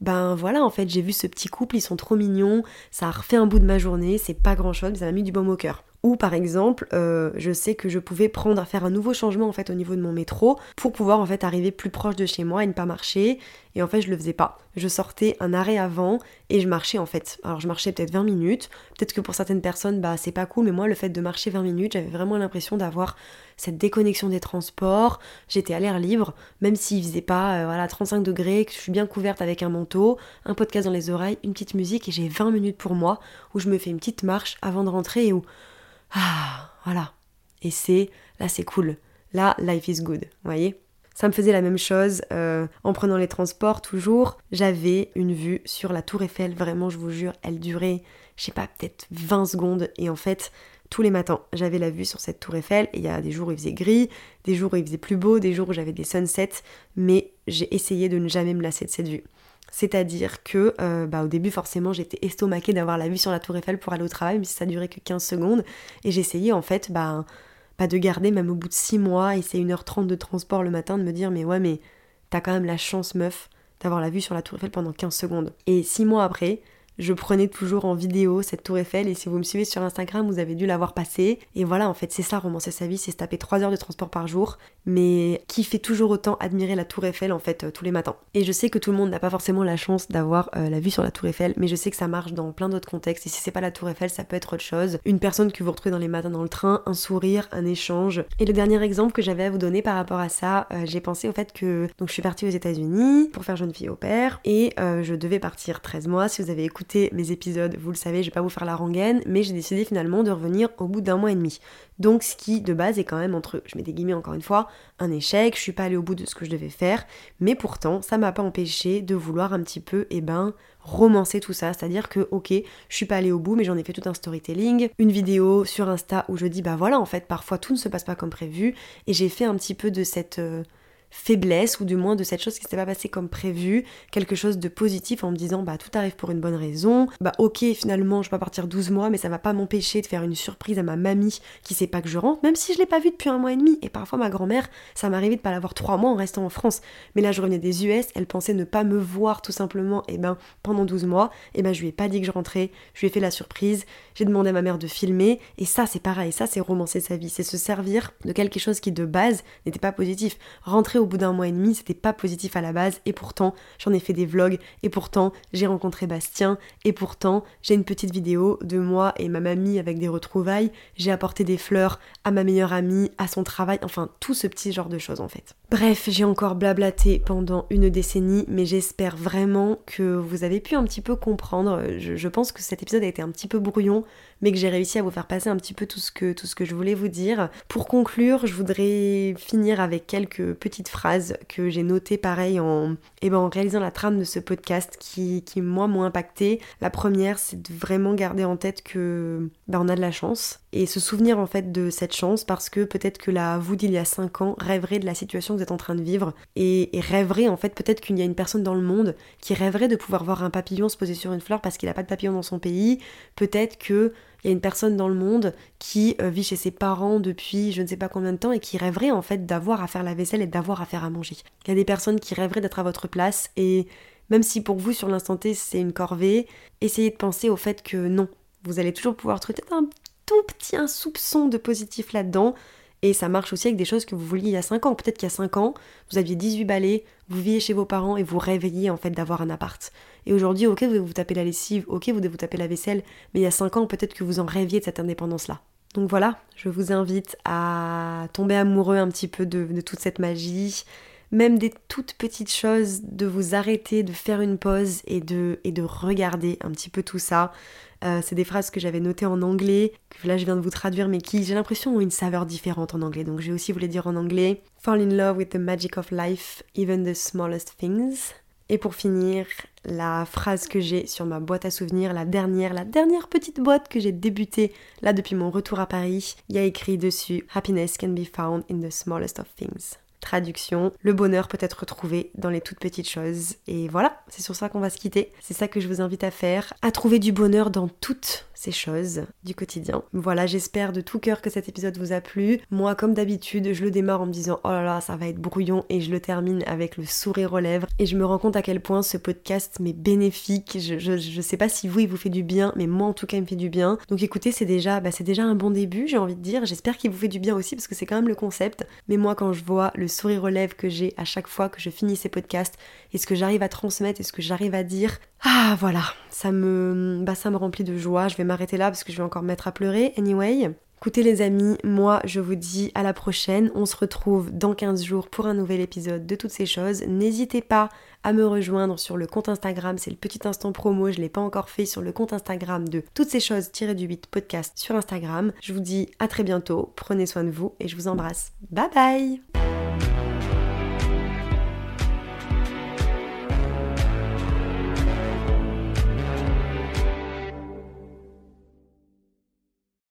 ben voilà, en fait, j'ai vu ce petit couple, ils sont trop mignons, ça a refait un bout de ma journée, c'est pas grand chose, mais ça m'a mis du baume au cœur. Ou par exemple, euh, je sais que je pouvais prendre à faire un nouveau changement en fait au niveau de mon métro pour pouvoir en fait arriver plus proche de chez moi et ne pas marcher. Et en fait, je le faisais pas. Je sortais un arrêt avant et je marchais en fait. Alors je marchais peut-être 20 minutes. Peut-être que pour certaines personnes, bah c'est pas cool, mais moi le fait de marcher 20 minutes, j'avais vraiment l'impression d'avoir cette déconnexion des transports. J'étais à l'air libre, même s'il faisait pas euh, voilà 35 degrés, que je suis bien couverte avec un manteau, un podcast dans les oreilles, une petite musique et j'ai 20 minutes pour moi où je me fais une petite marche avant de rentrer et où ah, voilà. Et c'est, là c'est cool. Là, life is good, vous voyez ça me faisait la même chose euh, en prenant les transports toujours. J'avais une vue sur la tour Eiffel, vraiment je vous jure, elle durait, je sais pas, peut-être 20 secondes. Et en fait, tous les matins, j'avais la vue sur cette tour Eiffel. Et il y a des jours où il faisait gris, des jours où il faisait plus beau, des jours où j'avais des sunsets. Mais j'ai essayé de ne jamais me lasser de cette vue. C'est-à-dire que euh, bah, au début forcément j'étais estomaquée d'avoir la vue sur la tour Eiffel pour aller au travail, mais ça durait que 15 secondes. Et j'essayais en fait bah, pas de garder même au bout de 6 mois, et c'est 1h30 de transport le matin, de me dire mais ouais mais t'as quand même la chance meuf d'avoir la vue sur la tour Eiffel pendant 15 secondes. Et 6 mois après, je prenais toujours en vidéo cette tour Eiffel et si vous me suivez sur Instagram, vous avez dû l'avoir passée. Et voilà, en fait, c'est ça, romancer sa vie, c'est se taper 3 heures de transport par jour, mais qui fait toujours autant admirer la tour Eiffel en fait euh, tous les matins? Et je sais que tout le monde n'a pas forcément la chance d'avoir euh, la vue sur la tour Eiffel, mais je sais que ça marche dans plein d'autres contextes. Et si c'est pas la tour Eiffel, ça peut être autre chose. Une personne que vous retrouvez dans les matins dans le train, un sourire, un échange. Et le dernier exemple que j'avais à vous donner par rapport à ça, euh, j'ai pensé au fait que je suis partie aux États-Unis pour faire jeune fille au père et je devais partir 13 mois. Si vous avez écouté mes épisodes vous le savez, je vais pas vous faire la rengaine, mais j'ai décidé finalement de revenir au bout d'un mois et demi. Donc ce qui de base est quand même entre, je mets des guillemets encore une fois, un échec, je suis pas allée au bout de ce que je devais faire, mais pourtant ça m'a pas empêché de vouloir un petit peu, et eh ben, romancer tout ça, c'est-à-dire que ok, je suis pas allée au bout, mais j'en ai fait tout un storytelling, une vidéo sur Insta où je dis bah voilà en fait parfois tout ne se passe pas comme prévu, et j'ai fait un petit peu de cette euh, faiblesse ou du moins de cette chose qui s'était pas passée comme prévu, quelque chose de positif en me disant bah tout arrive pour une bonne raison, bah ok finalement je vais pas partir 12 mois mais ça va pas m'empêcher de faire une surprise à ma mamie qui sait pas que je rentre, même si je l'ai pas vue depuis un mois et demi. Et parfois ma grand-mère ça m'arrivait de pas l'avoir trois mois en restant en France, mais là je revenais des US, elle pensait ne pas me voir tout simplement et ben pendant 12 mois. Et ben je lui ai pas dit que je rentrais, je lui ai fait la surprise, j'ai demandé à ma mère de filmer. Et ça c'est pareil, ça c'est romancer sa vie, c'est se servir de quelque chose qui de base n'était pas positif, rentrer au bout d'un mois et demi, c'était pas positif à la base, et pourtant j'en ai fait des vlogs, et pourtant j'ai rencontré Bastien, et pourtant j'ai une petite vidéo de moi et ma mamie avec des retrouvailles, j'ai apporté des fleurs à ma meilleure amie, à son travail, enfin tout ce petit genre de choses en fait. Bref, j'ai encore blablaté pendant une décennie, mais j'espère vraiment que vous avez pu un petit peu comprendre. Je, pense que cet épisode a été un petit peu brouillon, mais que j'ai réussi à vous faire passer un petit peu tout ce que, tout ce que je voulais vous dire. Pour conclure, je voudrais finir avec quelques petites phrases que j'ai notées pareil en, eh ben, en réalisant la trame de ce podcast qui, qui moi m'ont impacté. La première, c'est de vraiment garder en tête que ben, on a de la chance et se souvenir en fait de cette chance parce que peut-être que la vous d'il y a 5 ans rêverait de la situation que vous êtes en train de vivre et, rêverait en fait peut-être qu'il y a une personne dans le monde qui rêverait de pouvoir voir un papillon se poser sur une fleur parce qu'il n'a pas de papillon dans son pays. Peut-être que il y a une personne dans le monde qui euh, vit chez ses parents depuis je ne sais pas combien de temps et qui rêverait en fait d'avoir à faire la vaisselle et d'avoir à faire à manger. Il y a des personnes qui rêveraient d'être à votre place et même si pour vous sur l'instant T c'est une corvée, essayez de penser au fait que non, vous allez toujours pouvoir trouver un tout petit soupçon de positif là-dedans. Et ça marche aussi avec des choses que vous vouliez il y a 5 ans. Peut-être qu'il y a 5 ans, vous aviez 18 balais, vous viviez chez vos parents et vous rêviez en fait d'avoir un appart. Et aujourd'hui, ok, vous devez vous taper la lessive, ok, vous devez vous taper la vaisselle, mais il y a 5 ans, peut-être que vous en rêviez de cette indépendance-là. Donc voilà, je vous invite à tomber amoureux un petit peu de, de toute cette magie, même des toutes petites choses, de vous arrêter, de faire une pause et de, et de regarder un petit peu tout ça. Euh, c'est des phrases que j'avais notées en anglais, que là je viens de vous traduire, mais qui, j'ai l'impression, ont une saveur différente en anglais. Donc je vais aussi vous les dire en anglais. Fall in love with the magic of life, even the smallest things. Et pour finir, la phrase que j'ai sur ma boîte à souvenirs, la dernière, la dernière petite boîte que j'ai débutée là depuis mon retour à Paris, il y a écrit dessus Happiness can be found in the smallest of things. Traduction, le bonheur peut être retrouvé dans les toutes petites choses. Et voilà, c'est sur ça qu'on va se quitter. C'est ça que je vous invite à faire, à trouver du bonheur dans toutes ces choses du quotidien. Voilà, j'espère de tout cœur que cet épisode vous a plu. Moi, comme d'habitude, je le démarre en me disant oh là là, ça va être brouillon et je le termine avec le sourire aux lèvres. Et je me rends compte à quel point ce podcast m'est bénéfique. Je, je, sais pas si vous, il vous fait du bien, mais moi en tout cas, il me fait du bien. Donc écoutez, c'est déjà, bah, c'est déjà un bon début, j'ai envie de dire. J'espère qu'il vous fait du bien aussi parce que c'est quand même le concept. Mais moi, quand je vois le sourire aux lèvres que j'ai à chaque fois que je finis ces podcasts et ce que j'arrive à transmettre et ce que j'arrive à dire, ah voilà, ça me, bah, ça me remplit de joie. Je vais m'arrêter là parce que je vais encore me mettre à pleurer. Anyway, Écoutez les amis, moi je vous dis à la prochaine. On se retrouve dans 15 jours pour un nouvel épisode de toutes ces choses. N'hésitez pas à me rejoindre sur le compte Instagram, c'est le petit instant promo, je ne l'ai pas encore fait sur le compte Instagram de toutes ces choses du 8 podcast sur Instagram. Je vous dis à très bientôt, prenez soin de vous et je vous embrasse. Bye bye